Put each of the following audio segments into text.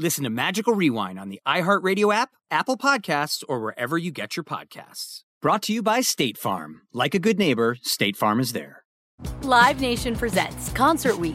Listen to Magical Rewind on the iHeartRadio app, Apple Podcasts, or wherever you get your podcasts. Brought to you by State Farm. Like a good neighbor, State Farm is there. Live Nation presents Concert Week.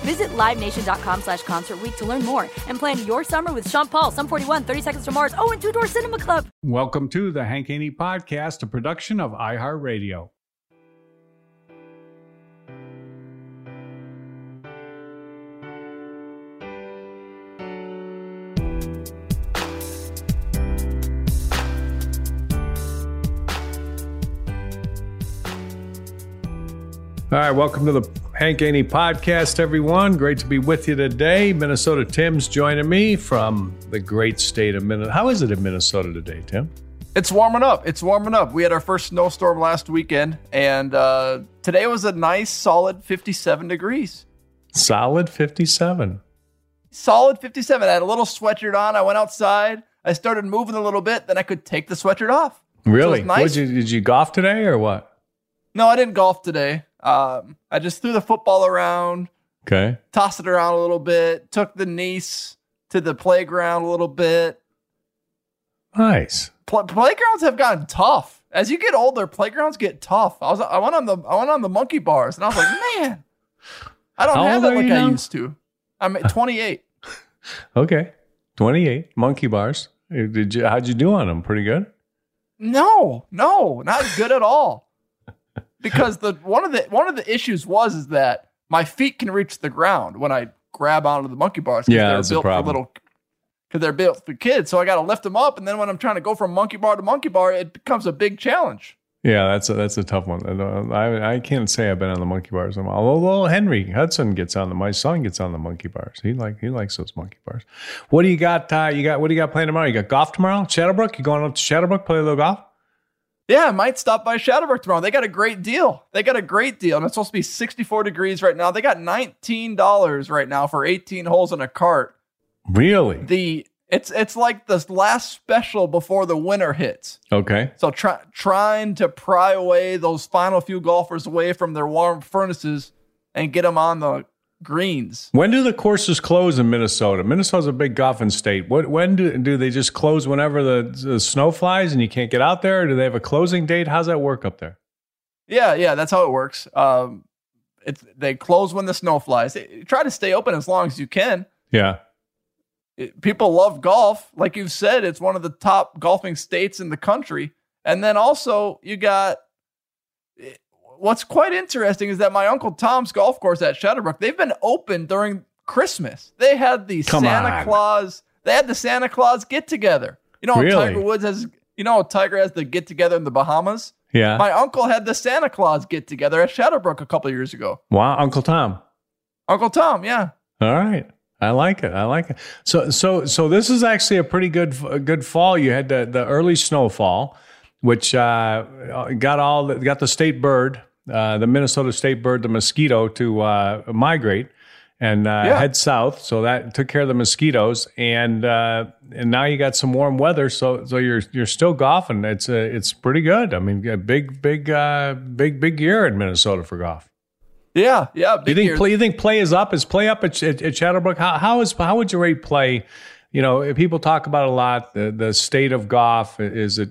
Visit LiveNation.com slash Concert to learn more and plan your summer with Sean Paul, Sum 41, 30 Seconds to Mars, oh, and Two Door Cinema Club. Welcome to the Hank Haney Podcast, a production of iHeartRadio. All right, welcome to the Hank Haney podcast, everyone. Great to be with you today. Minnesota Tim's joining me from the great state of Minnesota. How is it in Minnesota today, Tim? It's warming up. It's warming up. We had our first snowstorm last weekend, and uh, today was a nice, solid 57 degrees. Solid 57. Solid 57. I had a little sweatshirt on. I went outside. I started moving a little bit. Then I could take the sweatshirt off. Really? So nice. You, did you golf today or what? No, I didn't golf today. Um, I just threw the football around, Okay. tossed it around a little bit, took the niece to the playground a little bit. Nice. Pl- playgrounds have gotten tough. As you get older, playgrounds get tough. I was I went on the I went on the monkey bars and I was like, man, I don't How have it like I now? used to. I'm at 28. Okay. 28. Monkey bars. Did you, how'd you do on them? Pretty good? No, no, not good at all. Because the one of the one of the issues was is that my feet can reach the ground when I grab onto the monkey bars. Yeah, they're built for little. Because they're built for kids, so I got to lift them up, and then when I'm trying to go from monkey bar to monkey bar, it becomes a big challenge. Yeah, that's a, that's a tough one. I, I, I can't say I've been on the monkey bars. Although Henry Hudson gets on the, my son gets on the monkey bars. He like he likes those monkey bars. What do you got? Uh, you got what do you got playing tomorrow? You got golf tomorrow? Shadowbrook? You going up to Shadowbrook play a little golf? Yeah, I might stop by Shadowbrook tomorrow. They got a great deal. They got a great deal, and it's supposed to be 64 degrees right now. They got $19 right now for 18 holes in a cart. Really? The it's it's like the last special before the winter hits. Okay. So try, trying to pry away those final few golfers away from their warm furnaces and get them on the greens. When do the courses close in Minnesota? Minnesota's a big golfing state. What when do do they just close whenever the, the snow flies and you can't get out there? Or do they have a closing date? How's that work up there? Yeah, yeah, that's how it works. Um, it's they close when the snow flies. They- try to stay open as long as you can. Yeah. It- people love golf, like you've said. It's one of the top golfing states in the country. And then also you got what's quite interesting is that my uncle Tom's golf course at Shadowbrook they've been open during Christmas. They had the Come Santa on. Claus. They had the Santa Claus get together. You know, Really? Tiger Woods has. You know, Tiger has the get together in the Bahamas. Yeah. My uncle had the Santa Claus get together at Shadowbrook a couple years ago. wow, Uncle Tom. Uncle Tom, yeah. All right. I like it. I like it. So so so this is actually a pretty good a good fall. You had the the early snowfall, which uh, got all the, got the state bird, uh, the Minnesota state bird, the mosquito, to uh, migrate and uh, Yeah. head south. So that took care of the mosquitoes, and uh, and now you got some warm weather. So so you're you're still golfing. It's uh, it's pretty good. I mean, a big big uh, big big year in Minnesota for golf. Yeah, yeah. You think year. play? You think play is up? Is play up at, at, at Shadowbrook? How how is how would you rate play you know, people talk about a lot the, the state of golf. Is it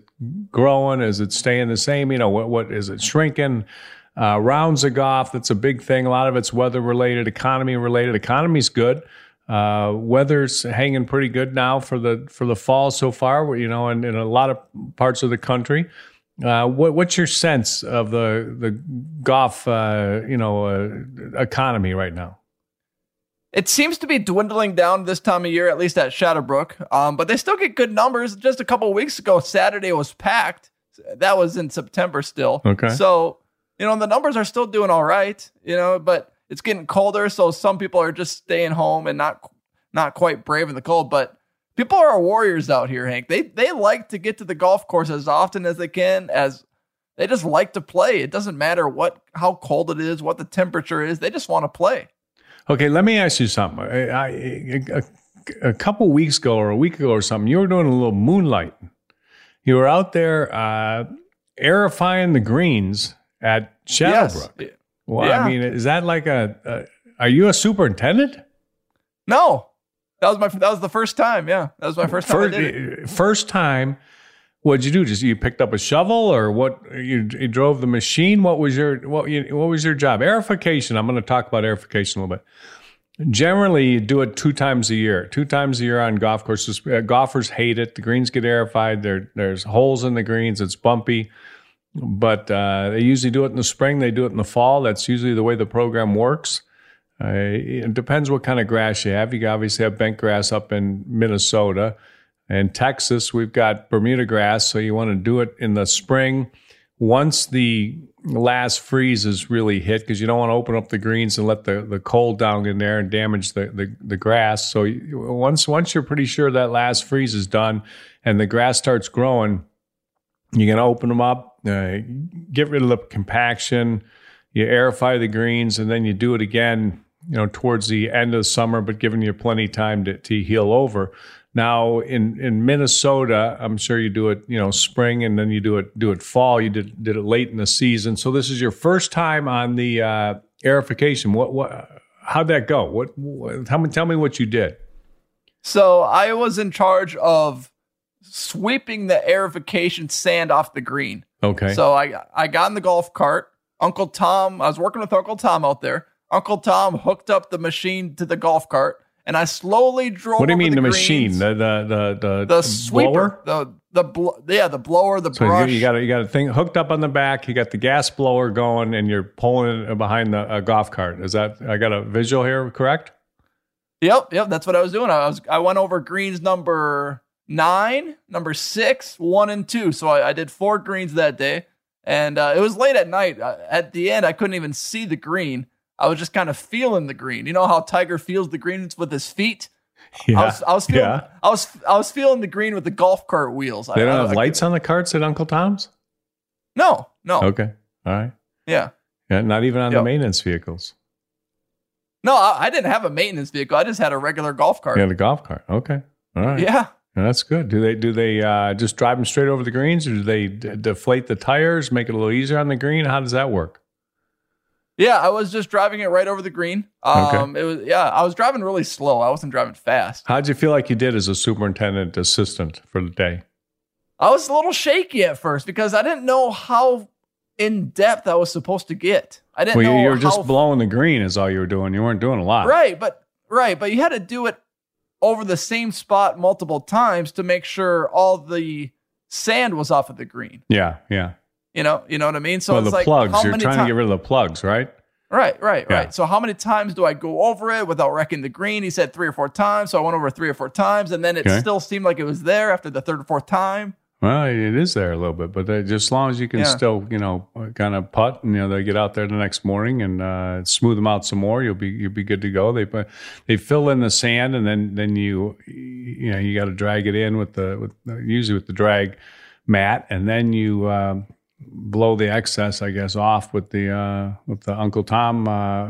growing? Is it staying the same? You know, what, what is it shrinking? Uh, rounds of golf, that's a big thing. A lot of it's weather related, economy related. Economy's good. Uh, weather's hanging pretty good now for the for the fall so far. You know, in, in a lot of parts of the country. Uh, what, what's your sense of the the golf, uh, you know, uh, economy right now? It seems to be dwindling down this time of year, at least at Shadowbrook. Um, but they still get good numbers. Just a couple weeks ago, Saturday was packed. That was in September still. Okay. So you know the numbers are still doing all right. You know, but it's getting colder, so some people are just staying home and not not quite brave in the cold. But people are warriors out here, Hank. They they like to get to the golf course as often as they can. As they just like to play. It doesn't matter what how cold it is, what the temperature is. They just want to play. Okay, let me ask you something. I, I, a, a couple weeks ago or a week ago or something, you were doing a little moonlight. You were out there uh, aerifying the greens at Shadowbrook. Yes. Well, Yeah. I mean, is that like a, a? Are you a superintendent? No, that was my that was the first time. Yeah, that was my first time. First, first time. What'd you do? Just you picked up a shovel, or what? You, you drove the machine. What was your what? You, what was your job? Aerification. I'm going to talk about aerification a little bit. Generally, you do it two times a year. Two times a year on golf courses. Uh, golfers hate it. The greens get aerified. There, there's holes in the greens. It's bumpy. But uh, they usually do it in the spring. They do it in the fall. That's usually the way the program works. Uh, it depends what kind of grass you have. You obviously have bent grass up in Minnesota. In Texas, we've got Bermuda grass, so you want to do it in the spring once the last freeze is really hit because you don't want to open up the greens and let the, the cold down in there and damage the, the, the grass. So once once you're pretty sure that last freeze is done and the grass starts growing, you're going to open them up, uh, get rid of the compaction, you aerify the greens, and then you do it again, you know, towards the end of the summer, but giving you plenty of time to, to heal over. Now in, in Minnesota, I'm sure you do it, you know, spring and then you do it do it fall. You did did it late in the season. So this is your first time on the uh, aerification. What what how'd that go? What, what tell me tell me what you did. So I was in charge of sweeping the aerification sand off the green. Okay. So I I got in the golf cart. Uncle Tom, I was working with Uncle Tom out there. Uncle Tom hooked up the machine to the golf cart, and I slowly drove. what do you mean the, greens. machine? The the the the, the sweeper, blower? the the bl- yeah, the blower, the So brush. you, you got a, you got a thing hooked up on the back. You got the gas blower going, and you're pulling it behind the uh, golf cart. Is that I got a visual here? Correct? Yep, yep, that's what I was doing. I was I went over greens number nine, number six, one, and two. So I, I did four greens that day, and uh, it was late at night. Uh, at the end, I couldn't even see the green. I was just kind of feeling the green. You know how Tiger feels the greens with his feet. Yeah. I was, I was feeling, yeah. I was, I was feeling the green with the golf cart wheels. They I, don't I- have lights on the carts at Uncle Tom's. No, no, Okay. All right. yeah, Yeah, not even on the maintenance vehicles. no. I, I didn't have a maintenance vehicle. I just had a regular golf cart. Yeah, the golf cart. Okay. All right. yeah. That's good. Do they do they uh, just drive them straight over the greens, or do they d- deflate the tires, make it a little easier on the green? How does that work? Yeah, I was just driving it right over the green. Um, it was yeah, I was driving really slow. I wasn't driving fast. How'd you feel like you did as a superintendent assistant for the day? I was a little shaky at first because I didn't know how in depth I was supposed to get. I didn't Well, you, know you were just blowing the green, is all you were doing. You weren't doing a lot. right, but right, but you had to do it over the same spot multiple times to make sure all the sand was off of the green. Yeah, yeah. You know, you know what I mean. So well, it's the like plugs. how You're many trying ti- to get rid of the plugs, right? Right, right, Yeah. right. So how many times do I go over it without wrecking the green? He said three or four times. So I went over three or four times, and then it Okay. still seemed like it was there after the third or fourth time. Well, it is there a little bit, but uh, just as long as you can Yeah. still, you know, kind of putt, and you know, they get out there the next morning and uh, smooth them out some more. You'll be you'll be good to go. They put they fill in the sand, and then then you you know you got to drag it in with the with usually with the drag mat, and then you um, blow the excess, I guess, off with the uh, with the Uncle Tom uh,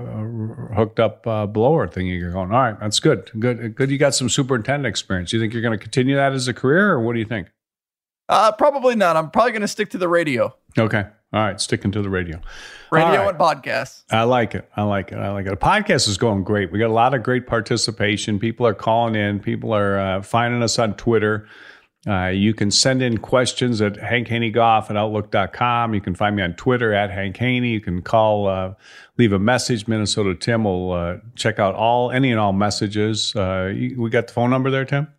hooked up uh, blower thing. You're going, all right, that's good, good, good. You got some superintendent experience. You think you're going to continue that as a career, or what do you think? Uh, probably not. I'm probably going to stick to the radio. Okay. All right, sticking to the radio. Radio right. and podcasts. I like it. I like it. I like it. The podcast is going great. We got a lot of great participation. People are calling in. People are uh, finding us on Twitter. Uh, you can send in questions at hankhaneygolf at outlook.com. You can find me on Twitter at Hank Haney. You can call, uh, leave a message. Minnesota Tim will uh, check out all any and all messages. Uh, you, we got the phone number there, Tim?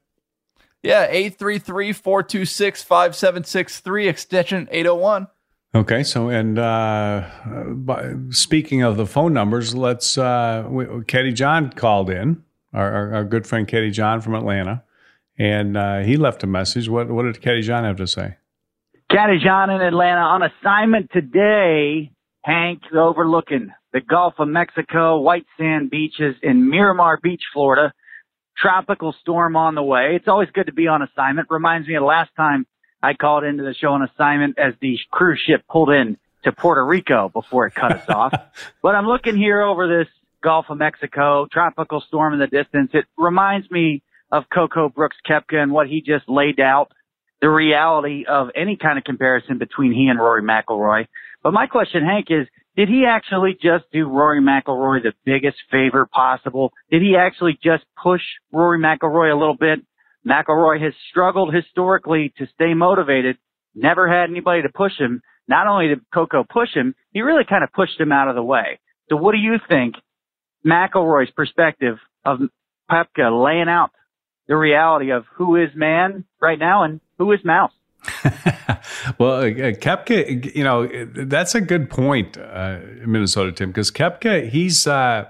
Yeah, 833 426 5763, extension 801. Okay, so and uh, by, speaking of the phone numbers, let's. Uh, we, Katie John called in, our, our, our, good friend Katie John from Atlanta, and uh, he left a message. What what did Katie John have to say? Katie John in Atlanta on assignment today. Hank overlooking the Gulf of Mexico, white sand beaches in Miramar Beach, Florida. Tropical storm on the way. It's always good to be on assignment. Reminds me of the last time I called into the show on assignment as the cruise ship pulled in to Puerto Rico before it cut us off. But I'm looking here over this Gulf of Mexico, tropical storm in the distance. It reminds me of Coco Brooks Koepka and what he just laid out, the reality of any kind of comparison between he and Rory McIlroy. But my question, Hank, is did he actually just do Rory McIlroy the biggest favor possible? Did he actually just push Rory McIlroy a little bit? McIlroy has struggled historically to stay motivated, never had anybody to push him. Not only did Coco push him, he really kind of pushed him out of the way. So what do you think McIlroy's perspective of Koepka laying out the reality of who is man right now and who is mouse? well, uh, Koepka, you know, that's a good point, uh, Minnesota Tim, because Koepka, he's uh,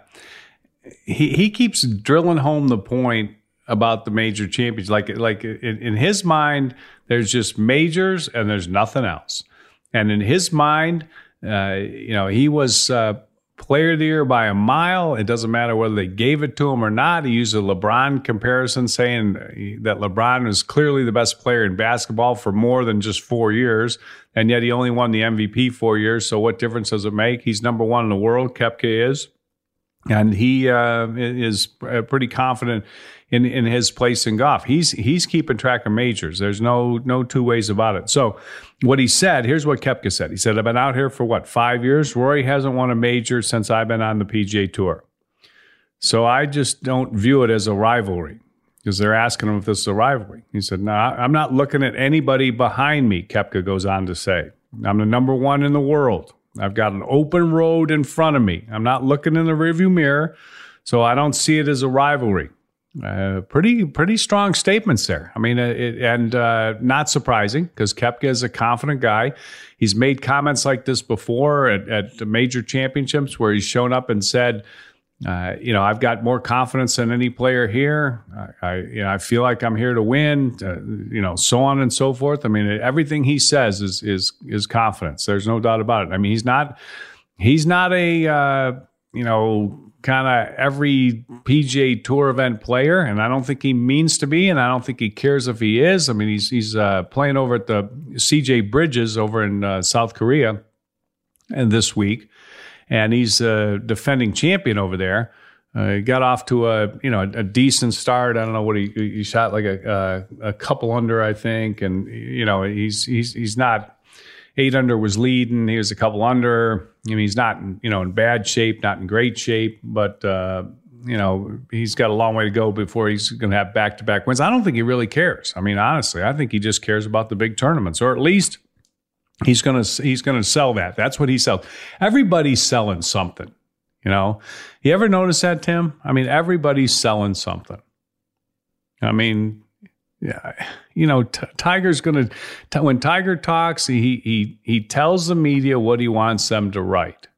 he he keeps drilling home the point about the major champions. Like like in, in his mind, there's just majors and there's nothing else. And in his mind, uh, you know, he was uh, player of the year by a mile. It doesn't matter whether they gave it to him or not. He used a LeBron comparison, saying that LeBron is clearly the best player in basketball for more than just four years, and yet he only won the MVP four years. So what difference does it make? He's number one in the world. Koepka is, and he uh, is uh, pretty confident in in his place in golf. He's he's keeping track of majors. There's no no two ways about it. So what he said, here's what Koepka said. He said, I've been out here for what, five years? Rory hasn't won a major since I've been on the PGA Tour. So I just don't view it as a rivalry because they're asking him if this is a rivalry. He said, No, I'm not looking at anybody behind me, Koepka goes on to say. I'm the number one in the world. I've got an open road in front of me. I'm not looking in the rearview mirror, so I don't see it as a rivalry. Uh, pretty pretty strong statements there. I mean, uh, it, and uh, not surprising because Koepka is a confident guy. He's made comments like this before at, at major championships where he's shown up and said, uh, "You know, I've got more confidence than any player here. I, I, you know, I feel like I'm here to win. Uh, you know, so on and so forth. I mean, everything he says is is is confidence. There's no doubt about it. I mean, he's not he's not a you know kind of every PGA Tour event player, and I don't think he means to be, and I don't think he cares if he is. I mean, he's he's uh, playing over at the CJ Bridges over in uh, South Korea, and this week, and he's a defending champion over there. Uh, he got off to a you know a, a, decent start. I don't know what he he shot like a, a a couple under, I think, and you know he's he's he's not eight under was leading. He was a couple under. I mean, he's not, you know, in bad shape, not in great shape, but, uh, you know, he's got a long way to go before he's going to have back to back wins. I don't think he really cares. I mean, honestly, I think he just cares about the big tournaments, or at least he's going to he's going to sell that. That's what he sells. Everybody's selling something. You know, you ever notice that, Tim? I mean, everybody's selling something. I mean, yeah, you know, t- Tiger's going to when Tiger talks, he he he tells the media what he wants them to write.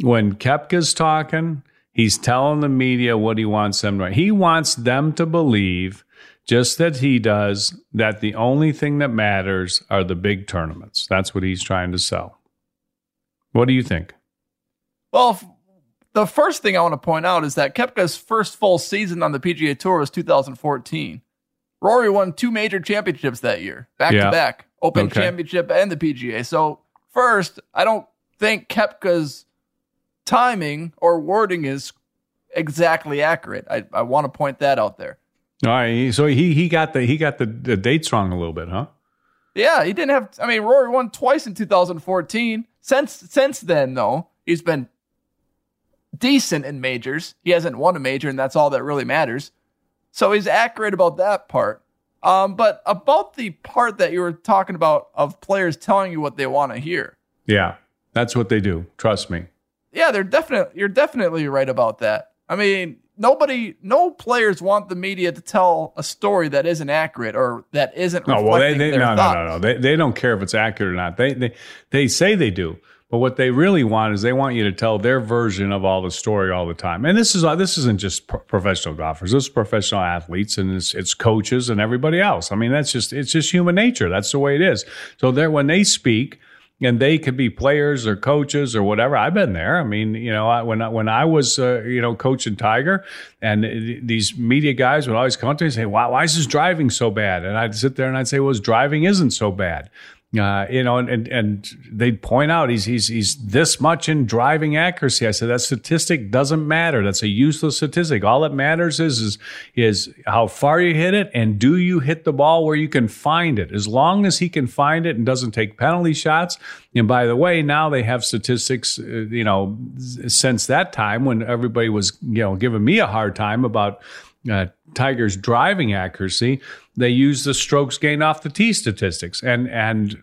When Koepka's talking, he's telling the media what he wants them to write. He wants them to believe, just that he does, that the only thing that matters are the big tournaments. That's what he's trying to sell. What do you think? Well, the first thing I want to point out is that Koepka's first full season on the PGA Tour was 2014. Rory won two major championships that year, back yeah. to back, Open okay. Championship and the PGA. So first, I don't think Koepka's timing or wording is exactly accurate. I, I want to point that out there. All right, so he he got the he got the, the dates wrong a little bit, huh? Yeah, he didn't have. I mean, Rory won twice in 2014. Since since then, though, he's been decent in majors. He hasn't won a major, and that's all that really matters. So he's accurate about that part. Um, but about the part that you were talking about of players telling you what they want to hear. Yeah, that's what they do. Trust me. Yeah, they're definitely you're definitely right about that. I mean, nobody, no players want the media to tell a story that isn't accurate or that isn't. No, well, they, they no, no, no, no, They, they don't care if it's accurate or not. They, they, they say they do, but what they really want is they want you to tell their version of all the story all the time. And this is this isn't just pro- professional golfers. This is professional athletes and it's, it's coaches and everybody else. I mean, that's just it's just human nature. That's the way it is. So there, when they speak and they could be players or coaches or whatever. I've been there. I mean, you know, I, when I, when I was uh, you know coaching Tiger, and these media guys would always come to me and say, "Why, why is his driving so bad?" And I'd sit there and I'd say, "Well, his driving isn't so bad." Uh, you know, and, and, and they'd point out he's he's he's this much in driving accuracy. I said that statistic doesn't matter. That's a useless statistic. All that matters is is is how far you hit it and do you hit the ball where you can find it. As long as he can find it and doesn't take penalty shots. And by the way, now they have statistics. Uh, you know, since that time when everybody was you know giving me a hard time about uh, Tiger's driving accuracy, they use the strokes gained off the tee statistics. And and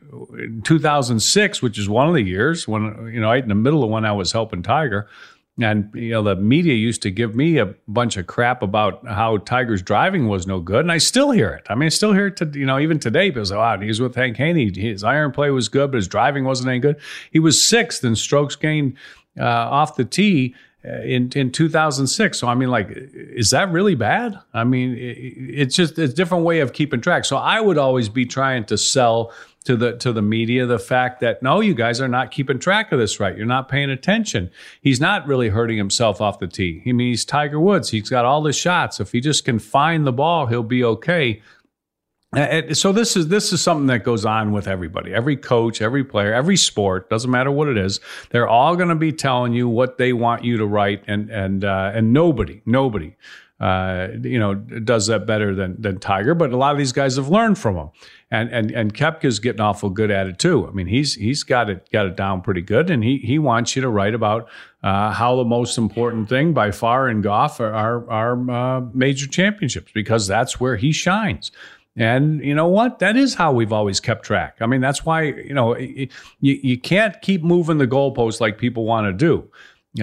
2006, which is one of the years when you know right in the middle of when I was helping Tiger, and you know the media used to give me a bunch of crap about how Tiger's driving was no good, and I still hear it. I mean, I still hear it to you know even today. because "Wow, he was with Hank Haney. His iron play was good, but his driving wasn't any good." He was sixth in strokes gained uh, off the tee Uh, in in 2006. So I mean, like, is that really bad? I mean, it, it's just a different way of keeping track. So I would always be trying to sell to the to the media the fact that no, you guys are not keeping track of this right. You're not paying attention. He's not really hurting himself off the tee. I mean, he's Tiger Woods. He's got all the shots. If he just can find the ball, he'll be okay. Uh, so this is this is something that goes on with everybody, every coach, every player, every sport. Doesn't matter what it is. They're all going to be telling you what they want you to write, and and uh, and nobody, nobody, uh, you know, does that better than than Tiger. But a lot of these guys have learned from him, and and and Koepka's getting awful good at it too. I mean, he's he's got it got it down pretty good, and he he wants you to write about uh, how the most important thing by far in golf are are, are uh, major championships because that's where he shines. And you know what? That is how we've always kept track. I mean, that's why, you know, you, you can't keep moving the goalposts like people want to do.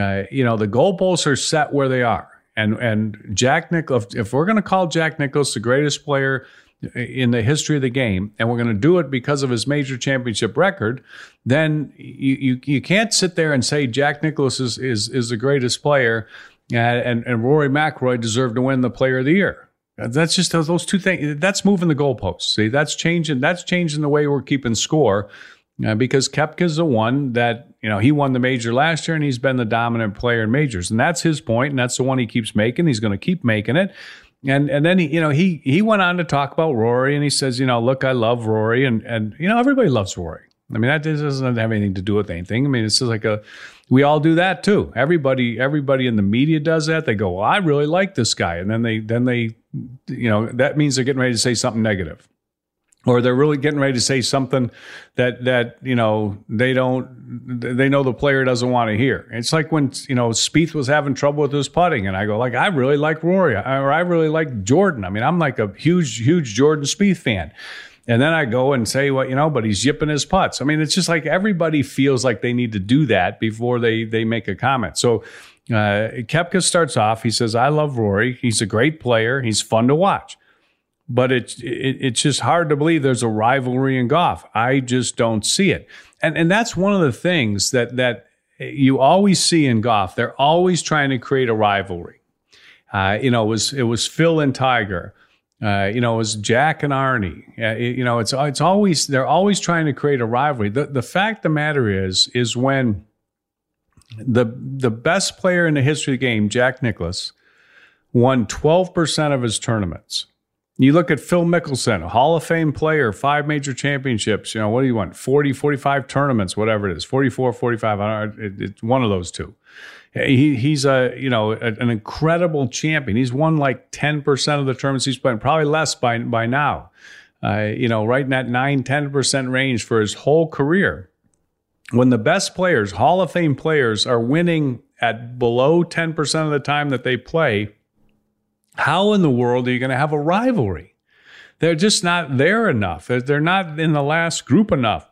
Uh, you know, the goalposts are set where they are. And, and Jack Nicklaus, if we're going to call Jack Nicklaus the greatest player in the history of the game, and we're going to do it because of his major championship record, then you, you, you can't sit there and say Jack Nicklaus is, is, is the greatest player and, and, and Rory McIlroy deserved to win the player of the year. That's just those two things. That's moving the goalposts. See, that's changing. That's changing the way we're keeping score. Uh, because Koepka's the one that you know he won the major last year and he's been the dominant player in majors, and that's his point, and that's the one he keeps making. He's going to keep making it. And and then he you know he he went on to talk about Rory, and he says, you know, look, I love Rory, and and you know everybody loves Rory. I mean that doesn't have anything to do with anything. I mean it's just like a we all do that too. Everybody everybody in the media does that. They go, well, I really like this guy, and then they then they you know, that means they're getting ready to say something negative. Or they're really getting ready to say something that that you know they don't they know the player doesn't want to hear. It's like when you know Spieth was having trouble with his putting, and I go like I really like Rory or I really like Jordan. I mean I'm like a huge huge Jordan Spieth fan. And then I go and say, well, you know, but he's yipping his putts. I mean, it's just like everybody feels like they need to do that before they they make a comment. So uh, Koepka starts off. He says, "I love Rory. He's a great player. He's fun to watch." But it's it, it's just hard to believe there's a rivalry in golf. I just don't see it, and and that's one of the things that that you always see in golf. They're always trying to create a rivalry. Uh, you know, it was it was Phil and Tiger. Uh, you know, it was Jack and Arnie. Uh, you know, it's it's always they're always trying to create a rivalry. The the fact the matter is is when the the best player in the history of the game, Jack Nicklaus, won 12% of his tournaments. You look at Phil Mickelson, a Hall of Fame player, five major championships. You know, what do you want? 40, 45 tournaments, whatever it is, 44, 45. I don't it, it's one of those two. He, he's a, you know, a, an incredible champion. He's won like 10% of the tournaments he's played, probably less by, by now. uh, you know, right in that 9, 10% range for his whole career. When the best players, Hall of Fame players, are winning at below 10% of the time that they play, how in the world are you going to have a rivalry? They're just not there enough. They're not in the last group enough.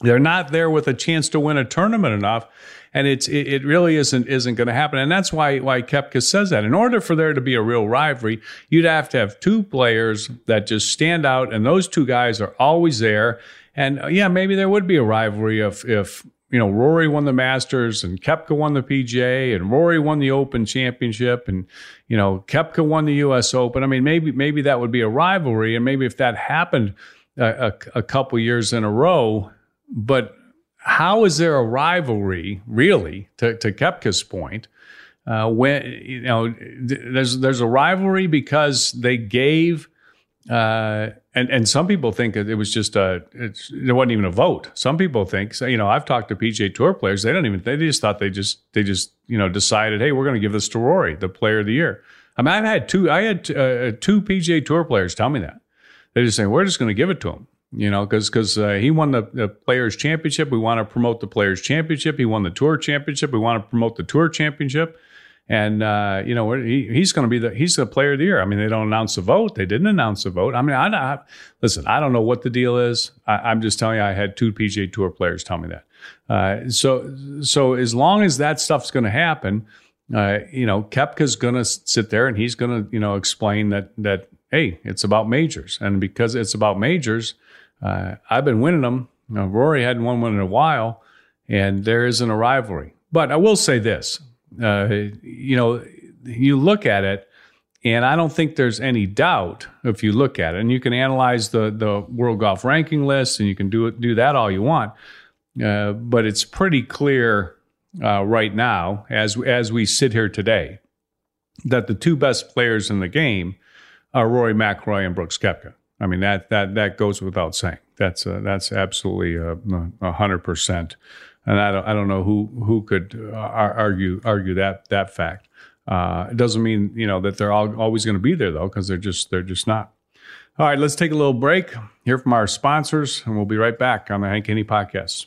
They're not there with a chance to win a tournament enough and it's it, it really isn't isn't going to happen. And that's why why Koepka says that. In order for there to be a real rivalry, you'd have to have two players that just stand out, and those two guys are always there. And uh, yeah, maybe there would be a rivalry if if you know Rory won the Masters and Koepka won the PGA and Rory won the Open Championship and you know Koepka won the U.S. Open. I mean, maybe maybe that would be a rivalry, and maybe if that happened a, a, a couple years in a row, but how is there a rivalry, really, to, to Koepka's point? Uh, when you know there's there's a rivalry because they gave uh, and and some people think it was just a it's, there wasn't even a vote. Some people think so, you know I've talked to PGA Tour players they don't even they just thought they just they just you know decided hey we're going to give this to Rory the Player of the Year. I mean I've had two I had uh, two PGA Tour players tell me that they just say we're just going to give it to him you know, because because uh, he won the, the, Players Championship. We want to promote the Players Championship. He won the Tour Championship. We want to promote the Tour Championship. And uh, you know, he, he's going to be the he's the Player of the Year. I mean, they don't announce a vote. They didn't announce a vote. I mean, I, I listen. I don't know what the deal is. I, am just telling you, I had two PGA Tour players tell me that. Uh, so so as long as that stuff's going to happen, uh, you know, Koepka's going to sit there and he's going to you know explain that that hey, it's about majors, and because it's about majors uh, I've been winning them. Rory hadn't won one in a while, and there isn't a rivalry. But I will say this: uh, you know, you look at it, and I don't think there's any doubt if you look at it, and you can analyze the the world golf ranking list, and you can do it, do that all you want. Uh, but it's pretty clear uh, right now, as as we sit here today, that the two best players in the game are Rory McIlroy and Brooks Koepka. I mean that that that goes without saying. That's uh, that's absolutely a hundred percent, and I don't I don't know who who could uh, argue argue that that fact. Uh, it doesn't mean you know that they're all, always going to be there though, because they're just they're just not. All right, let's take a little break. Hear from our sponsors, and we'll be right back on the Hank Haney podcast.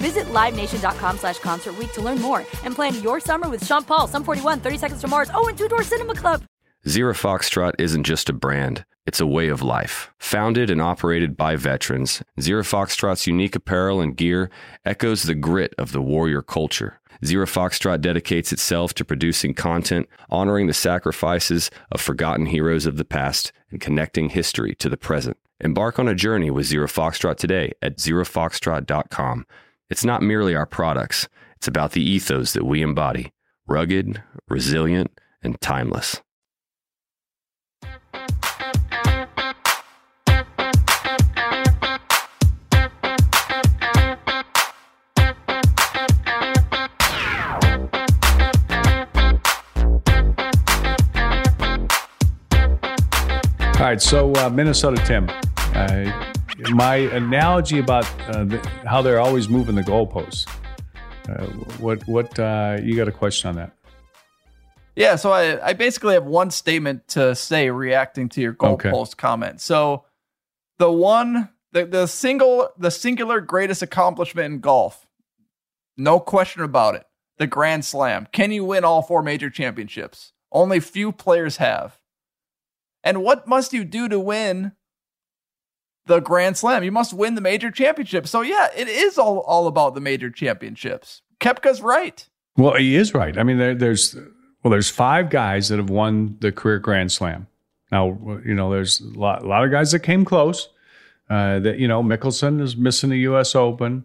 Visit LiveNation.com slash Concert to learn more and plan your summer with Sean Paul, Sum 41, 30 Seconds to Mars, oh, and Two Door Cinema Club. Zero Foxtrot isn't just a brand, it's a way of life. Founded and operated by veterans, Zero Foxtrot's unique apparel and gear echoes the grit of the warrior culture. Zero Foxtrot dedicates itself to producing content, honoring the sacrifices of forgotten heroes of the past, and connecting history to the present. Embark on a journey with Zero Foxtrot today at zerofoxtrot.com. It's not merely our products, it's about the ethos that we embody rugged, resilient, and timeless. All right, so uh, Minnesota Tim. My analogy about uh, the, how they're always moving the goalposts. Uh, what what uh, you got a question on that? Yeah, so I, I basically have one statement to say reacting to your goalpost okay. comment. So the one the, the single the singular greatest accomplishment in golf, no question about it. The Grand Slam. Can you win all four major championships? Only few players have. And what must you do to win the Grand Slam. You must win the major championship. So yeah, it is all, all about the major championships. Koepka's right. Well, he is right. I mean, there, there's well, there's five guys that have won the career Grand Slam. Now, you know, there's a lot, a lot of guys that came close. Uh, that you know, Mickelson is missing the U.S. Open.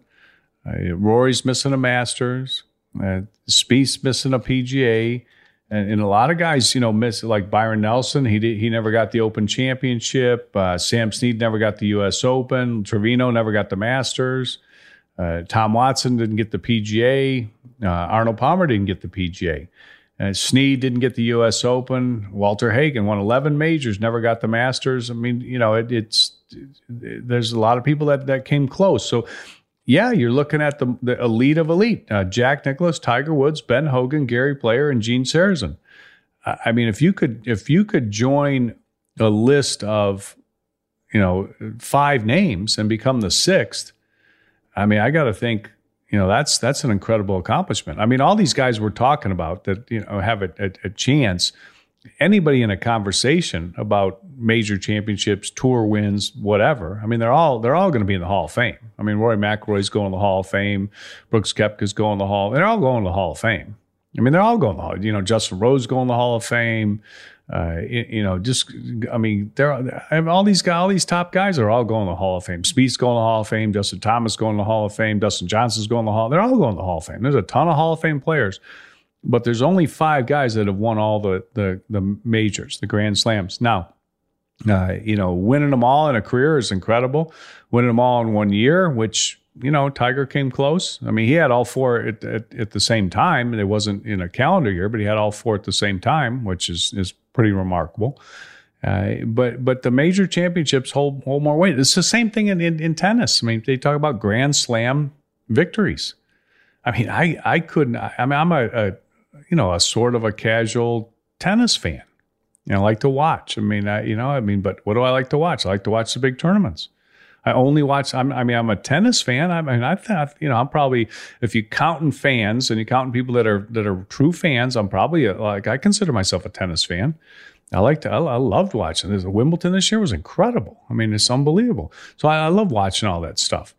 Uh, Rory's missing a Masters. Uh, Spieth's missing a PGA. And, and, a lot of guys, you know, miss like Byron Nelson. He did, he never got the Open Championship. Uh, Sam Snead never got the U.S. Open. Trevino never got the Masters. Uh, Tom Watson didn't get the PGA. Uh, Arnold Palmer didn't get the PGA. Uh, Snead didn't get the U.S. Open. Walter Hagen won 11 majors, never got the Masters. I mean, you know, it, it's there's a lot of people that that came close. So, yeah, you're looking at the the elite of elite: uh, Jack Nicklaus, Tiger Woods, Ben Hogan, Gary Player, and Gene Sarazen. I mean, if you could if you could join a list of you know five names and become the sixth, I mean, I got to think you know that's that's an incredible accomplishment. I mean, all these guys we're talking about that you know have a, a, a chance. Anybody in a conversation about major championships, tour wins, whatever. I mean, they're all they're all going to be in the Hall of Fame. I mean, Rory McIlroy's going to the Hall of Fame. Brooks Koepka's going to the Hall. They're all going to the Hall of Fame. I mean, they're all going to the Hall. You know, Justin Rose going to the Hall of Fame. Uh, you, know, just I mean, there are all these guys, all these top guys are all going to the Hall of Fame. Spieth's going to the Hall of Fame. Justin Thomas going to the Hall of Fame. Dustin Johnson's going to the Hall. They're all going to the Hall of Fame. There's a ton of Hall of Fame players, but there's only five guys that have won all the the, the majors, the Grand Slams. Now, uh, you know, winning them all in a career is incredible. Winning them all in one year, which you know, Tiger came close. I mean, he had all four at, at, at, the same time. It wasn't in a calendar year, but he had all four at the same time, which is is pretty remarkable. Uh, but but the major championships hold hold more weight. It's the same thing in, in, in tennis. I mean, they talk about Grand Slam victories. I mean, I I couldn't. I, mean, I'm a, a, you know a sort of a casual tennis fan. Know, I like to watch. I mean, I, you know, I mean, but what do I like to watch? I like to watch the big tournaments. I only watch. I'm, i mean, I'm a tennis fan. I mean, I thought, you know, I'm probably if you counting fans and you counting people that are that are true fans, I'm probably a, like I consider myself a tennis fan. I liked, I, I loved watching this. Wimbledon this year was incredible. I mean, it's unbelievable. So I, I love watching all that stuff.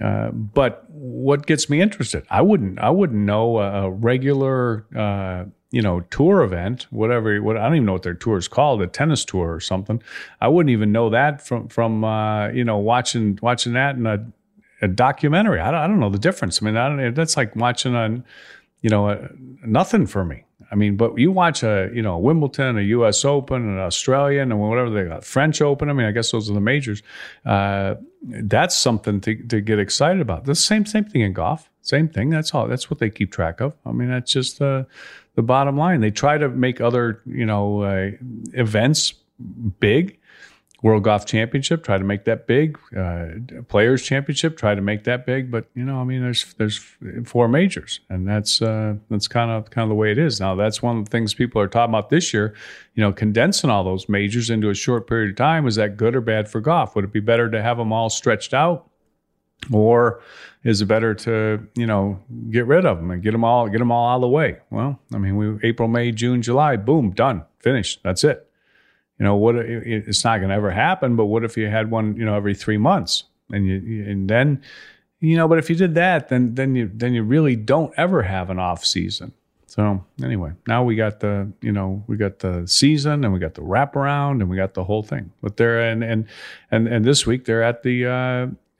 Uh, but what gets me interested? I wouldn't, I wouldn't know a, regular, uh, you know, tour event, whatever. What I don't even know what their tour is called, a tennis tour or something. I wouldn't even know that from from uh, you know watching watching that in a, a documentary. I don't, I don't know the difference. I mean, I don't. That's like watching a, you know, a, nothing for me. I mean, but you watch a you know Wimbledon, a U.S. Open, an Australian, and whatever they got, French Open. I mean, I guess those are the majors. That's something to to get excited about. The same same thing in golf. Same thing. That's all. That's what they keep track of. I mean, that's just uh, the bottom line. They try to make other, you know, uh, events big. World Golf Championship, try to make that big. Uh, Players Championship, try to make that big. But you know, I mean, there's there's four majors, and that's uh, that's kind of kind of the way it is now. That's one of the things people are talking about this year. You know, condensing all those majors into a short period of time is that good or bad for golf? Would it be better to have them all stretched out, or is it better to you know get rid of them and get them all get them all out of the way? Well, I mean, we April, May, June, July, boom, done, finished. That's it. You know what? It's not going to ever happen. But what if you had one, you know, every three months, and you and then, you know, but if you did that, then then you then you really don't ever have an off season. So anyway, now we got the you know we got the season and we got the wraparound and we got the whole thing. But they're and and and and this week they're at the uh,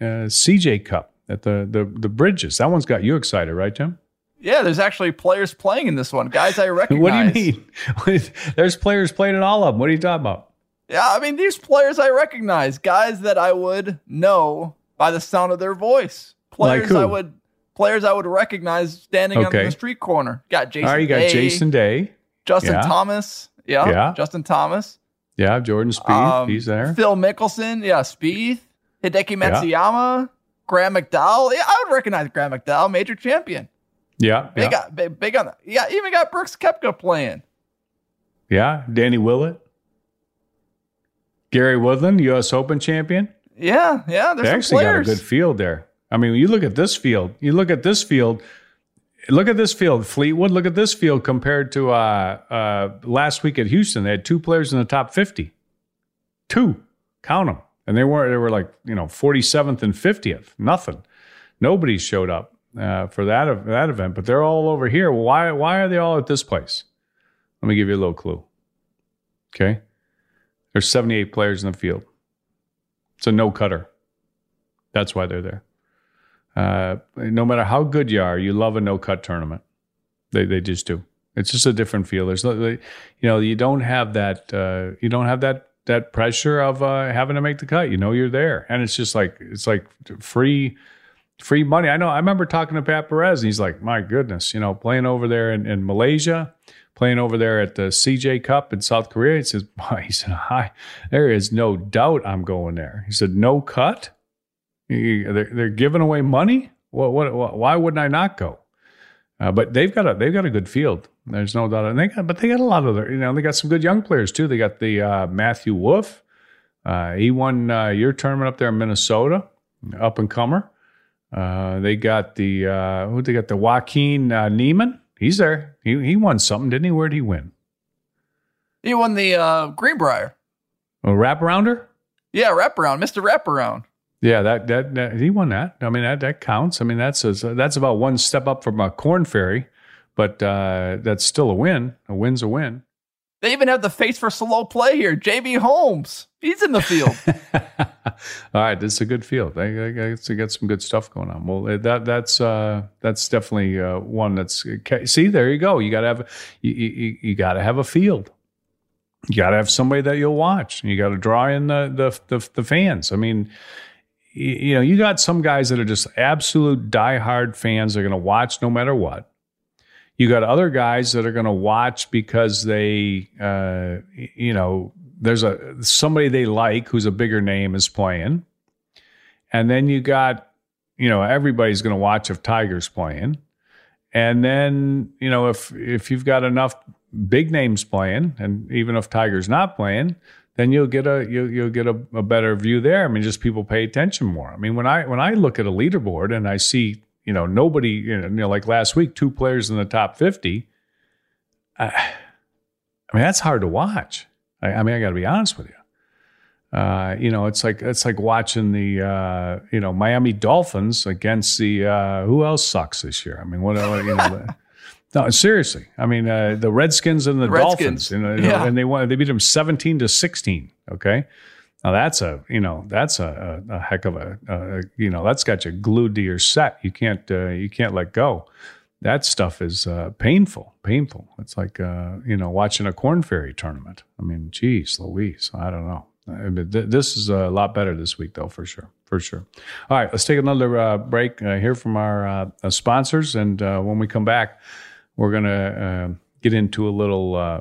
uh, CJ Cup at the the the bridges. That one's got you excited, right, Tim? Yeah, there's actually players playing in this one. Guys I recognize. what do you mean? there's players playing in all of them. What are you talking about? Yeah, I mean these players I recognize, guys that I would know by the sound of their voice. Players like I would players I would recognize standing okay. on the street corner. Got Jason. All right, you got Day, Jason Day, Justin yeah. Thomas. Yeah, yeah, Justin Thomas. Yeah, Jordan Spieth. Um, he's there. Phil Mickelson. Yeah, Spieth. Hideki Matsuyama. Yeah. Graham McDowell. Yeah, I would recognize Graham McDowell, major champion. Yeah, big, yeah. big, big on. The, yeah, even got Brooks Koepka playing. Yeah, Danny Willett, Gary Woodland, U.S. Open champion. Yeah, yeah. They actually players. got a good field there. I mean, you look at this field. You look at this field. Look at this field, Fleetwood. Look at this field compared to uh, uh, last week at Houston. They had two players in the top fifty. Two, count them and they were they were like you know 47th and 50th nothing nobody showed up uh, for that that event, but they're all over here. Why why are they all at this place? Let me give you a little clue. Okay, there's 78 players in the field. It's a no cutter. That's why they're there. Uh, no matter how good you are, you love a no cut tournament. They they just do. It's just a different feel. There's, you know, you don't have that. Uh, you don't have that that pressure of uh, having to make the cut. You know, you're there, and it's just like it's like free free money. I know. I remember talking to Pat Perez, and he's like, "My goodness, you know, playing over there in, in Malaysia, playing over there at the CJ Cup in South Korea." He says, "He said, hi, there is no doubt I'm going there." He said, "No cut. They're, they're giving away money. What, what, what, why wouldn't I not go?" Uh, but they've got a they've got a good field. There's no doubt. And they got, but they got a lot of their, you know, they got some good young players too. They got the uh, Matthew Wolff. Uh, he won uh, your tournament up there in Minnesota, up and comer. Uh, they got the uh, who they got the Joaquin uh, Niemann. He's there. He he won something, didn't he? Where did he win? He won the uh, Greenbrier. A wraparounder. Yeah, wraparound, Mister Wraparound. Yeah, that, that, that he won that. I mean that that counts. I mean that's a, that's about one step up from a Korn Ferry, but uh, that's still a win. A win's a win. They even have the face for slow play here. JB Holmes, he's in the field. All right, this is a good field. I, I, I got some good stuff going on. Well, that that's uh, that's definitely uh, one that's see. There you go. You got to have you, you, you got to have a field. You got to have somebody that you'll watch. You got to draw in the, the the the fans. I mean, you know, you got some guys that are just absolute diehard fans. They're going to watch no matter what. You got other guys that are going to watch because they, uh, you know, there's a somebody they like who's a bigger name is playing, and then you got, you know, everybody's going to watch if Tiger's playing, and then you know if if you've got enough big names playing, and even if Tiger's not playing, then you'll get a you'll, you'll get a, a, better view there. I mean, just people pay attention more. I mean, when I when I look at a leaderboard and I see you know nobody you know, you know like last week two players in the top fifty, I, I mean that's hard to watch. I, I mean, I got to be honest with you. Uh, you know, it's like it's like watching the uh, you know Miami Dolphins against the uh, who else sucks this year. I mean, what you know. No, seriously. I mean, uh, the Redskins and the. Dolphins, you know, yeah. and they won. They beat them seventeen to sixteen. Okay, now that's a you know that's a, a, a heck of a, a, you know that's got you glued to your set. You can't uh, you can't let go. That stuff is uh, painful, painful. It's like uh, you know watching a Korn Ferry tournament. I mean, geez, Louise, I don't know. I mean, th- this is a lot better this week, though, for sure, for sure. All right, let's take another uh, break. Uh, hear from our sponsors, and when we come back we're to uh, get into a little uh,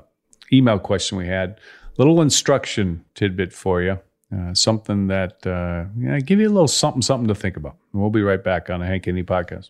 email question we had, little instruction tidbit for you, uh, something that uh, give you a little something, something to think about. And we'll be right back on the Hank Haney podcast.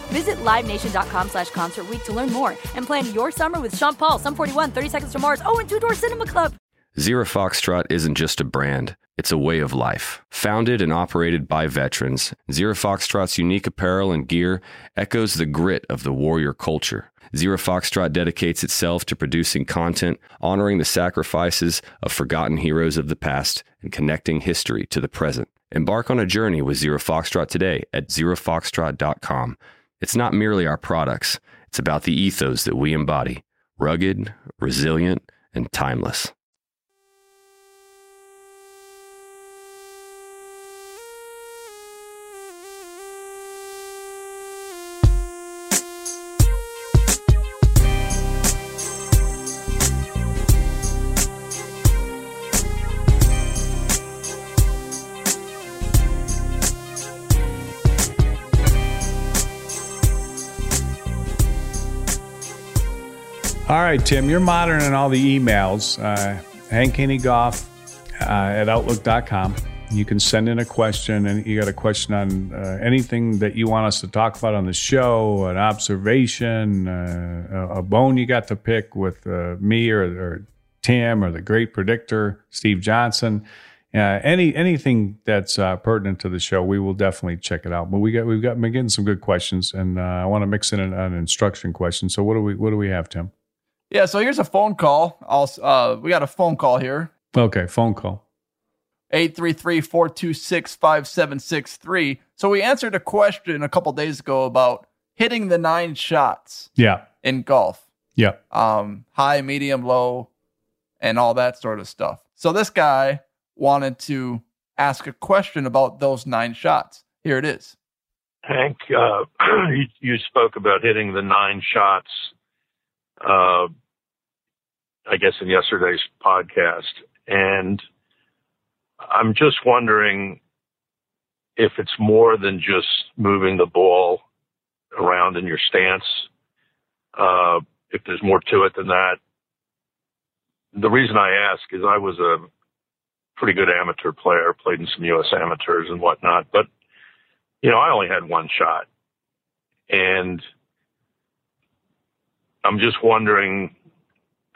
Visit LiveNation.com slash Concert to learn more and plan your summer with Sean Paul, Sum 41, 30 Seconds to Mars, oh, and Two Door Cinema Club. Zero Foxtrot isn't just a brand, it's a way of life. Founded and operated by veterans, Zero Foxtrot's unique apparel and gear echoes the grit of the warrior culture. Zero Foxtrot dedicates itself to producing content, honoring the sacrifices of forgotten heroes of the past, and connecting history to the present. Embark on a journey with Zero Foxtrot today at zerofoxtrot.com. It's not merely our products, it's about the ethos that we embody rugged, resilient, and timeless. All right, Tim, you're monitoring all the emails. Uh, Hank Haney Golf uh, at Outlook.com. You can send in a question, and you got a question on uh, anything that you want us to talk about on the show, an observation, uh, a bone you got to pick with uh, me or, or, Tim or the great predictor, Steve Johnson. Uh, any anything that's uh, pertinent to the show, we will definitely check it out. But we got we've got been getting some good questions, and I want to mix in an, an, instruction question. So what do we what do we have, Tim? Yeah, so here's a phone call. Also, we got a phone call here. Okay, phone call. 833-426-5763. So we answered a question a couple days ago about hitting the nine shots. Yeah. In golf. Yeah. Um, high, medium, low, and all that sort of stuff. So this guy wanted to ask a question about those nine shots. Here it is. Hank, uh, you, you, spoke about hitting the nine shots, uh, I guess, in yesterday's podcast. And I'm just wondering if it's more than just moving the ball around in your stance. Uh, if there's more to it than that. The reason I ask is I was a pretty good amateur player, played in some U.S. amateurs and whatnot, but you know, I only had one shot. And I'm just wondering,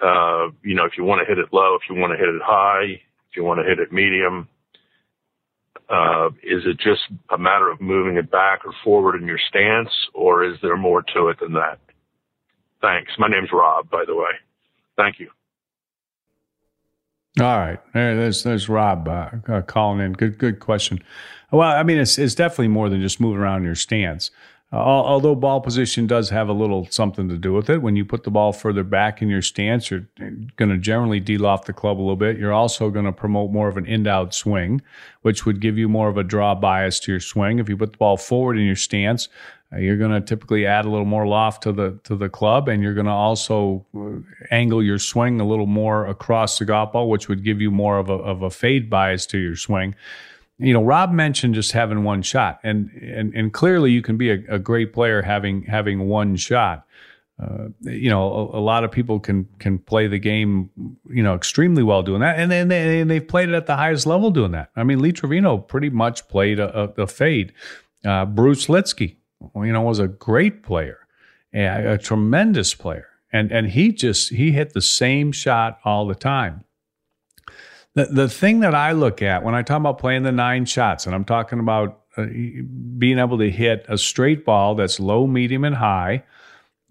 uh, you know, if you want to hit it low, if you want to hit it high, if you want to hit it medium? Uh, is it just a matter of moving it back or forward in your stance, or is there more to it than that? Thanks. My name's Rob, by the way. Thank you. All right, there's there's Rob uh, uh, calling in. Good good question. Well, I mean, it's it's definitely more than just moving around your stance. Uh, although ball position does have a little something to do with it, when you put the ball further back in your stance, you're going to generally deal off the club a little bit. You're also going to promote more of an in out swing, which would give you more of a draw bias to your swing. If you put the ball forward in your stance, uh, you're going to typically add a little more loft to the to the club, and you're going to also uh, angle your swing a little more across the golf ball, which would give you more of a of a fade bias to your swing you know, Rob mentioned just having one shot, and and and clearly you can be a, a great player having having one shot. Uh, you know, a, a, lot of people can can play the game, you know, extremely well doing that, and then they, and they've played it at the highest level doing that. I mean, Lee Trevino pretty much played a, a, fade. Uh, Bruce Lietzke, you know, was a great player, a, a tremendous player, and and he just he hit the same shot all the time. The, the thing that I look at when I talk about playing the nine shots, and I'm talking about uh, being able to hit a straight ball that's low, medium, and high,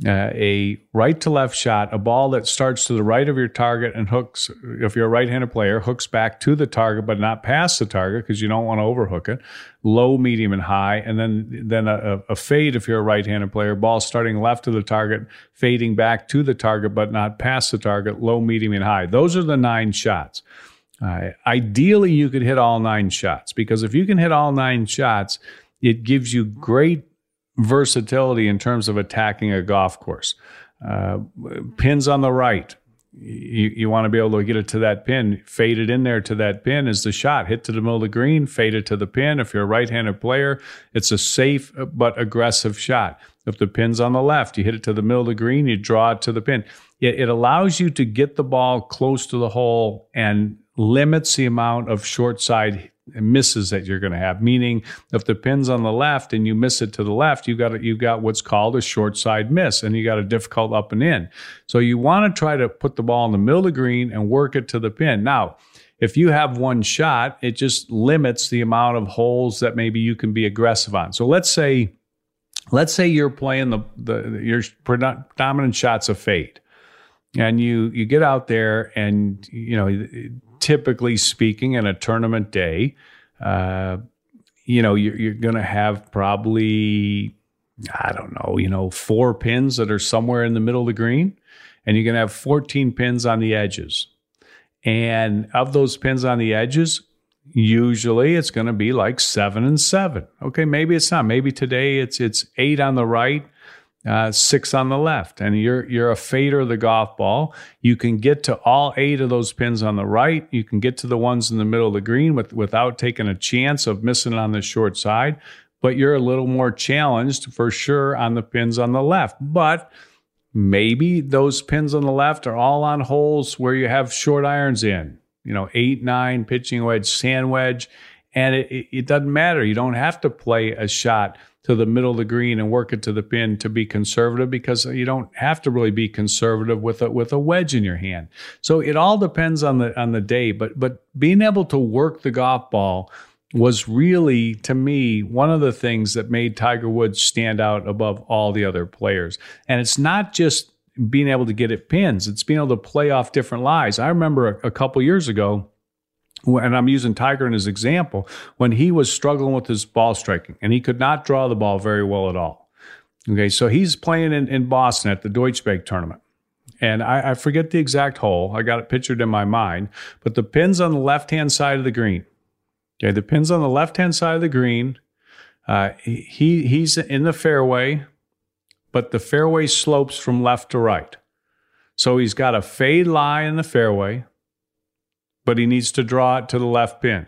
uh, a right to left shot, a ball that starts to the right of your target and hooks, if you're a right handed player, hooks back to the target but not past the target because you don't want to overhook it, low, medium, and high. And then, then a, a fade if you're a right handed player, ball starting left of the target, fading back to the target but not past the target, low, medium, and high. Those are the nine shots. Uh, ideally, you could hit all nine shots because if you can hit all nine shots, it gives you great versatility in terms of attacking a golf course. Uh, pins on the right, you, you want to be able to get it to that pin, fade it in there to that pin is the shot. Hit to the middle of the green, fade it to the pin. If you're a right handed player, it's a safe but aggressive shot. If the pin's on the left, you hit it to the middle of the green, you draw it to the pin. It, it allows you to get the ball close to the hole and limits the amount of short side misses that you're going to have. Meaning, if the pin's on the left and you miss it to the left, you got you got what's called a short side miss, and you got a difficult up and in. So you want to try to put the ball in the middle of the green and work it to the pin. Now, if you have one shot, it just limits the amount of holes that maybe you can be aggressive on. So let's say, let's say you're playing the the your predominant shots of fade and you you get out there and you know typically speaking, in a tournament day, uh, you know, you're, you're going to have probably, I don't know, you know, four pins that are somewhere in the middle of the green, and you're going to have 14 pins on the edges. And of those pins on the edges, usually it's going to be like seven and seven. Okay, maybe it's not. Maybe today it's it's eight on the right, uh, six on the left, and you're you're a fader of the golf ball. You can get to all eight of those pins on the right. You can get to the ones in the middle of the green with, without taking a chance of missing on the short side. But you're a little more challenged for sure on the pins on the left. But maybe those pins on the left are all on holes where you have short irons in, you know, eight, nine, pitching wedge, sand wedge. And it, it, it doesn't matter. You don't have to play a shot to the middle of the green and work it to the pin to be conservative because you don't have to really be conservative with a with a wedge in your hand. So it all depends on the on the day, but but being able to work the golf ball was really to me one of the things that made Tiger Woods stand out above all the other players. And it's not just being able to get it pins, it's being able to play off different lies. I remember a, a couple years ago and I'm using Tiger in his example, when he was struggling with his ball striking and he could not draw the ball very well at all. Okay, so he's playing in, in Boston at the Deutsche Bank tournament. And I, I forget the exact hole. I got it pictured in my mind, but the pin's on the left hand side of the green. Okay, the pin's on the left hand side of the green. Uh, he he's in the fairway, but the fairway slopes from left to right. So he's got a fade lie in the fairway but he needs to draw it to the left pin.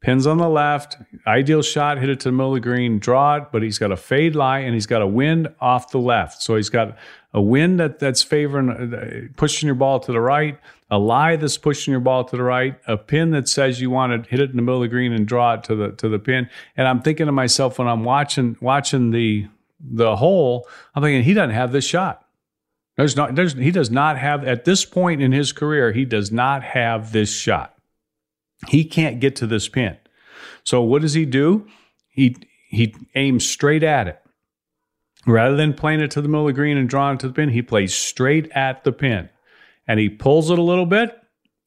Pins on the left, ideal shot, hit it to the middle of the green, draw it, but he's got a fade lie and he's got a wind off the left. So he's got a wind that, that's favoring, uh, pushing your ball to the right, a lie that's pushing your ball to the right, a pin that says you want to hit it in the middle of the green and draw it to the to the pin. And I'm thinking to myself when I'm watching watching the the hole, I'm thinking he doesn't have this shot. There's not, there's, he does not have, at this point in his career, he does not have this shot. He can't get to this pin. So what does he do? He, he aims straight at it. Rather than playing it to the middle of the green and drawing it to the pin, he plays straight at the pin. And he pulls it a little bit.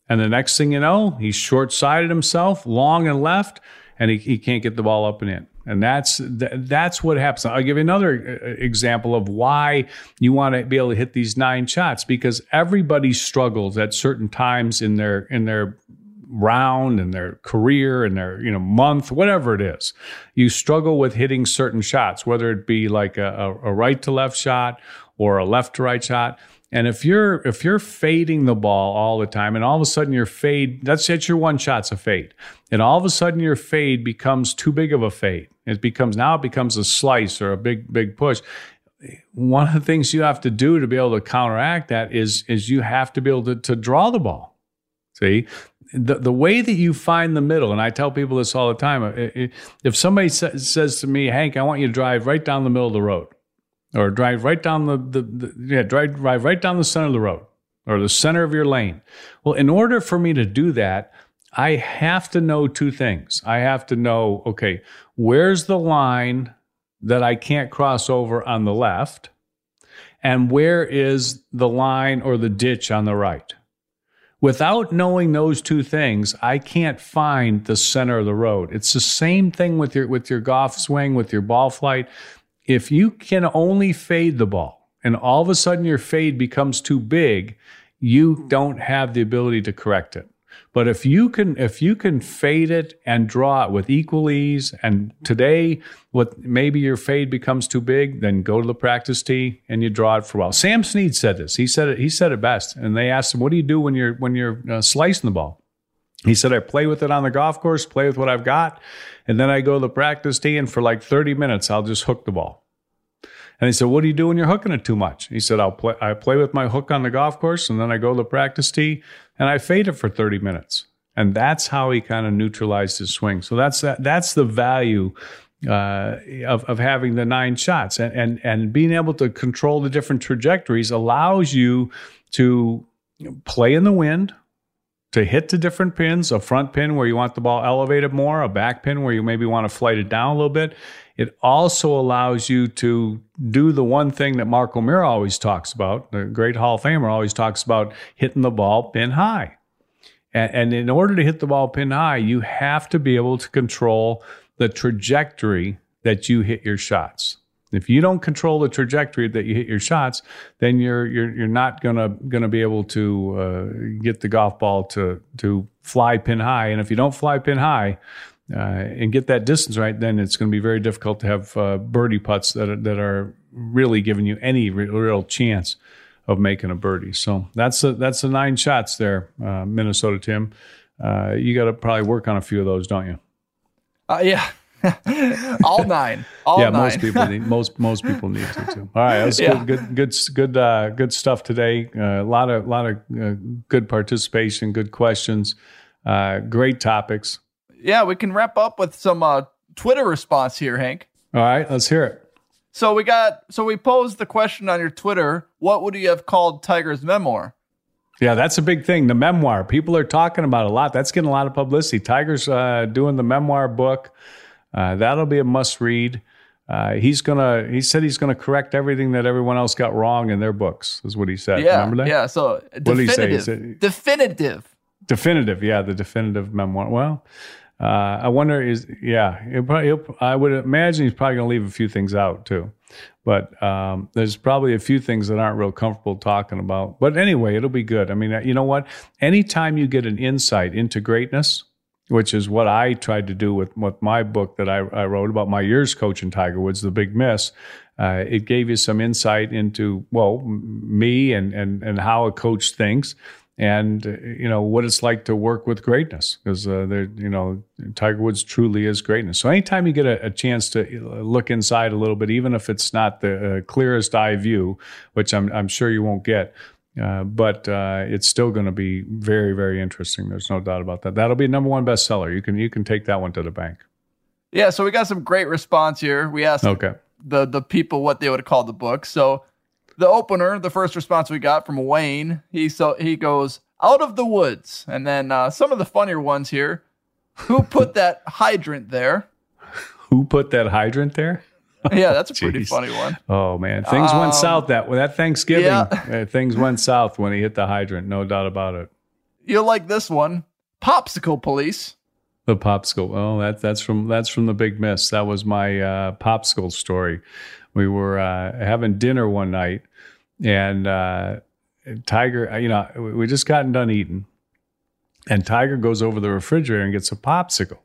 And the next thing you know, he's short sided himself, long and left, and he, he can't get the ball up and in. And that's that's what happens. I'll give you another uh, example of why you want to be able to hit these nine shots because everybody struggles at certain times in their in their round in their career in their you know month whatever it is you struggle with hitting certain shots whether it be like a, a right to left shot or a left to right shot and if you're if you're fading the ball all the time, and all of a sudden your fade, that's that's your one shot's a fade, and all of a sudden your fade becomes too big of a fade. It becomes now it becomes a slice or a big big push. One of the things you have to do to be able to counteract that is is you have to be able to, to draw the ball. See, the, the way that you find the middle, and I tell people this all the time. Uh, uh, if somebody sa- says to me, Hank, I want you to drive right down the middle of the road or drive right down the, the, the yeah drive, drive right down the center of the road or the center of your lane. Well in order for me to do that i have to know two things. I have to know okay where's the line that i can't cross over on the left? And where is the line or the ditch on the right? Without knowing those two things i can't find the center of the road. It's the same thing with your with your golf swing with your ball flight if you can only fade the ball and all of a sudden your fade becomes too big, you don't have the ability to correct it. But if you can if you can fade it and draw it with equal ease, and today what maybe your fade becomes too big, then go to the practice tee and you draw it for a while. Sam Snead said this. He said it. He said it best. And they asked him, "What do you do when you're when you're uh, slicing the ball?" He said, "I play with it on the golf course, play with what I've got, and then I go to the practice tee, and for like 30 minutes, I'll just hook the ball." And he said, "What do you do when you're hooking it too much?" He said, "I'll play. I play with my hook on the golf course, and then I go to the practice tee, and I fade it for 30 minutes." And that's how he kind of neutralized his swing. So that's that. That's the value uh, of of having the nine shots, and and and being able to control the different trajectories allows you to play in the wind to hit the different pins, a front pin where you want the ball elevated more, a back pin where you maybe want to flight it down a little bit, it also allows you to do the one thing that Mark O'Meara always talks about, the great Hall of Famer always talks about hitting the ball pin high. And, and in order to hit the ball pin high, you have to be able to control the trajectory that you hit your shots. If you don't control the trajectory that you hit your shots, then you're you're you're not gonna gonna be able to uh, get the golf ball to to fly pin high. And if you don't fly pin high, uh, and get that distance right, then it's going to be very difficult to have uh, birdie putts that are, that are really giving you any real, real chance of making a birdie. So that's a, that's the nine shots there, uh, Minnesota Tim. Uh, you got to probably work on a few of those, don't you? Uh, yeah, All nine. All yeah, nine. most people need most most people need to too. All right, that's Yeah. good, good, good, good, uh, good stuff today. Uh, a lot of, lot of uh, good participation, good questions, uh, great topics. yeah, we can wrap up with some uh, Twitter response here, Hank. All right, let's hear it. So we got so we posed the question on your Twitter, what would you have called Tiger's memoir? Yeah, that's a big thing. The memoir, people are talking about a lot. That's getting a lot of publicity. Tiger's uh, doing the memoir book. Uh, that'll be a must read. Uh, he's gonna. He said he's gonna correct everything that everyone else got wrong in their books. Is what he said. Yeah. Remember that? Yeah, so did he say? He definitive. said- definitive. Definitive, yeah, the definitive memoir. Well, uh, I wonder is yeah. He'll probably, he'll, I would imagine he's probably going to leave a few things out too, but um, there's probably a few things that aren't real comfortable talking about. But anyway, it'll be good. I mean, uh, you know what? Anytime you get an insight into greatness, which is what I tried to do with, with my book that I, I wrote about my years coaching Tiger Woods, The Big Miss. Uh, it gave you some insight into well me and and and how a coach thinks and uh, you know what it's like to work with greatness because uh, you know Tiger Woods truly is greatness. So anytime you get a, a chance to uh, look inside a little bit, even if it's not the uh, clearest eye view, which I'm I'm sure you won't get. Uh, but uh, it's still going to be very, very interesting. There's no doubt about that. That'll be number one bestseller. You can you can take that one to the bank. Yeah, so we got some great response here. We asked Okay. the the people what they would call the book. So the opener, the first response we got from Wayne, he so he goes out of the woods, and then uh, some of the funnier ones here. Who put that hydrant there? Who put that hydrant there? Yeah, that's a pretty Jeez. funny one. Oh man, things Um, went south that that Thanksgiving. yeah. uh, things went south when he hit the hydrant. No doubt about it. You'll like this one. Popsicle police. The popsicle. Oh, that that's from that's from the Big Miss. That was my uh, popsicle story. We were uh, having dinner one night, and uh, Tiger. You know, we just gotten done eating, and Tiger goes over the refrigerator and gets a popsicle.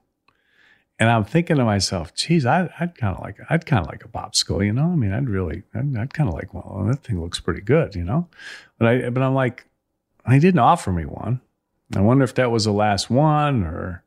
And I'm thinking to myself, geez, I, I'd kind of like, I'd kind of like a popsicle, you know. I mean, I'd really, I'd, I'd kind of like, well, that thing looks pretty good, you know. But I, but I'm like, he didn't offer me one. I wonder if that was the last one, or,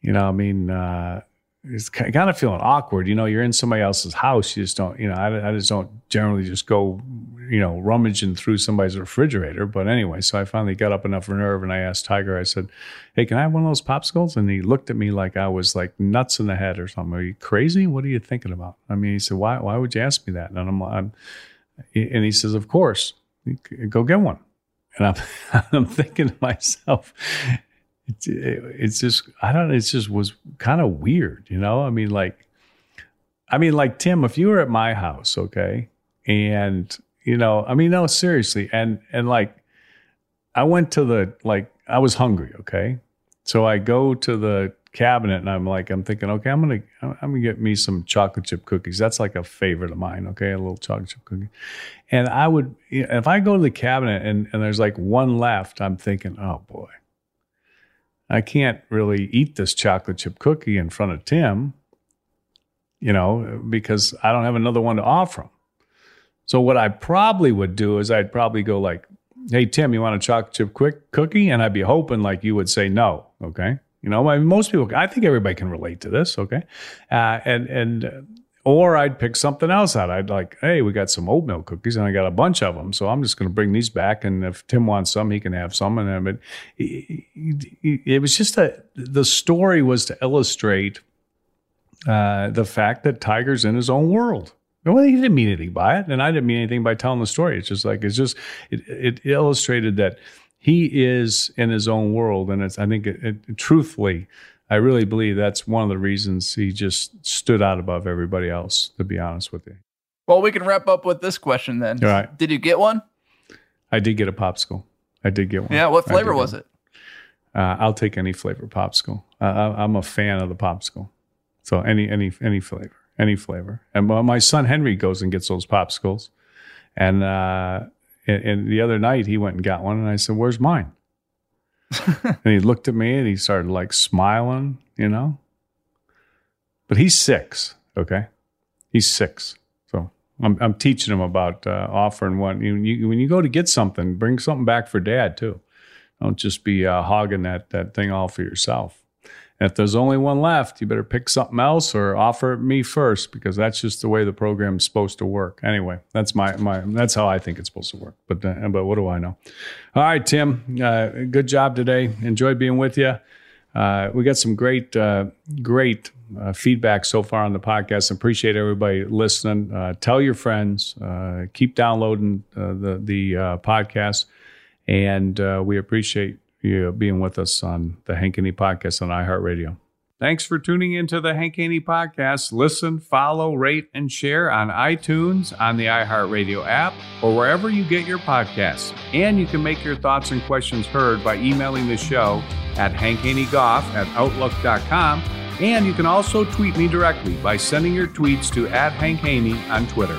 you know, I mean, uh, it's kind of feeling awkward. You know, you're in somebody else's house. You just don't, you know, I, I just don't generally just go, you know, rummaging through somebody's refrigerator. But anyway, so I finally got up enough nerve and I asked Tiger, I said, Hey, can I have one of those popsicles? And he looked at me like I was like nuts in the head or something. Are you crazy? What are you thinking about? I mean, he said, Why, why would you ask me that? And I'm, I'm and he says, Of course, go get one. And I'm, I'm thinking to myself, it's, it's just I don't know. It's just was kind of weird, you know. I mean, like, I mean, like Tim, if you were at my house, okay, and you know, I mean, no, seriously, and and like, I went to the like, I was hungry, okay, so I go to the cabinet and I'm like, I'm thinking, okay, I'm gonna I'm gonna get me some chocolate chip cookies. That's like a favorite of mine, okay, a little chocolate chip cookie. And I would, if I go to the cabinet and, and there's like one left, I'm thinking, oh boy, I can't really eat this chocolate chip cookie in front of Tim, you know, because I don't have another one to offer him. So what I probably would do is I'd probably go like, hey, Tim, you want a chocolate chip quick cookie? And I'd be hoping like you would say no, okay? You know, I mean, most people, I think everybody can relate to this, okay? Uh, and, and, or I'd pick something else out. I'd like, hey, we got some oatmeal cookies and I got a bunch of them. So I'm just going to bring these back. And if Tim wants some, he can have some. And but it was just a, the story was to illustrate uh, the fact that Tiger's in his own world. Well, he didn't mean anything by it, and I didn't mean anything by telling the story. It's just like it's just it, it illustrated that he is in his own world, and it's I think it, it, truthfully, I really believe that's one of the reasons he just stood out above everybody else. To be honest with you, Well, we can wrap up with this question then. All right. Did you get one? I did get a popsicle. I did get one. Yeah. What flavor was one. it? Uh, I'll take any flavor popsicle. Uh, I, I'm a fan of the popsicle, so any any any flavor, any flavor. And my- my son Henry goes and gets those popsicles, and uh, and, and the other night he went and got one, and I said, "Where's mine?" and he looked at me and he started like smiling, you know. But he's six, okay? He's six, so I'm I'm teaching him about uh, offering one. You, you, when you go to get something, bring something back for dad too. Don't just be uh, hogging that that thing all for yourself. If there's only one left, you better pick something else or offer it me first because that's just the way the program's supposed to work. Anyway, that's my my that's how I think it's supposed to work. But uh, but what do I know? All right, Tim, uh, good job today. Enjoyed being with you. Uh, we got some great uh, great uh, feedback so far on the podcast. Appreciate everybody listening. Uh, tell your friends. Keep downloading the the podcast, and we appreciate you being with us on the Hank Haney podcast on iHeartRadio. Thanks for tuning into the Hank Haney podcast. Listen, follow, rate, and share on iTunes, on the iHeartRadio app, or wherever you get your podcasts. And you can make your thoughts and questions heard by emailing the show at hankhaneygolf at outlook.com. And you can also tweet me directly by sending your tweets to at Hank Haney on Twitter.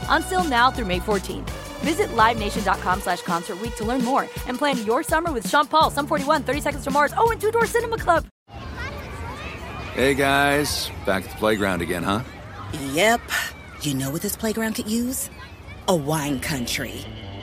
Until now through May 14th. Visit LiveNation.com slash Concert Week to learn more and plan your summer with Sean Paul, Sum 41, 30 Seconds to Mars, oh, and Two Door Cinema Club. Hey guys, back at the playground again, huh? Yep. You know what this playground could use? A wine country.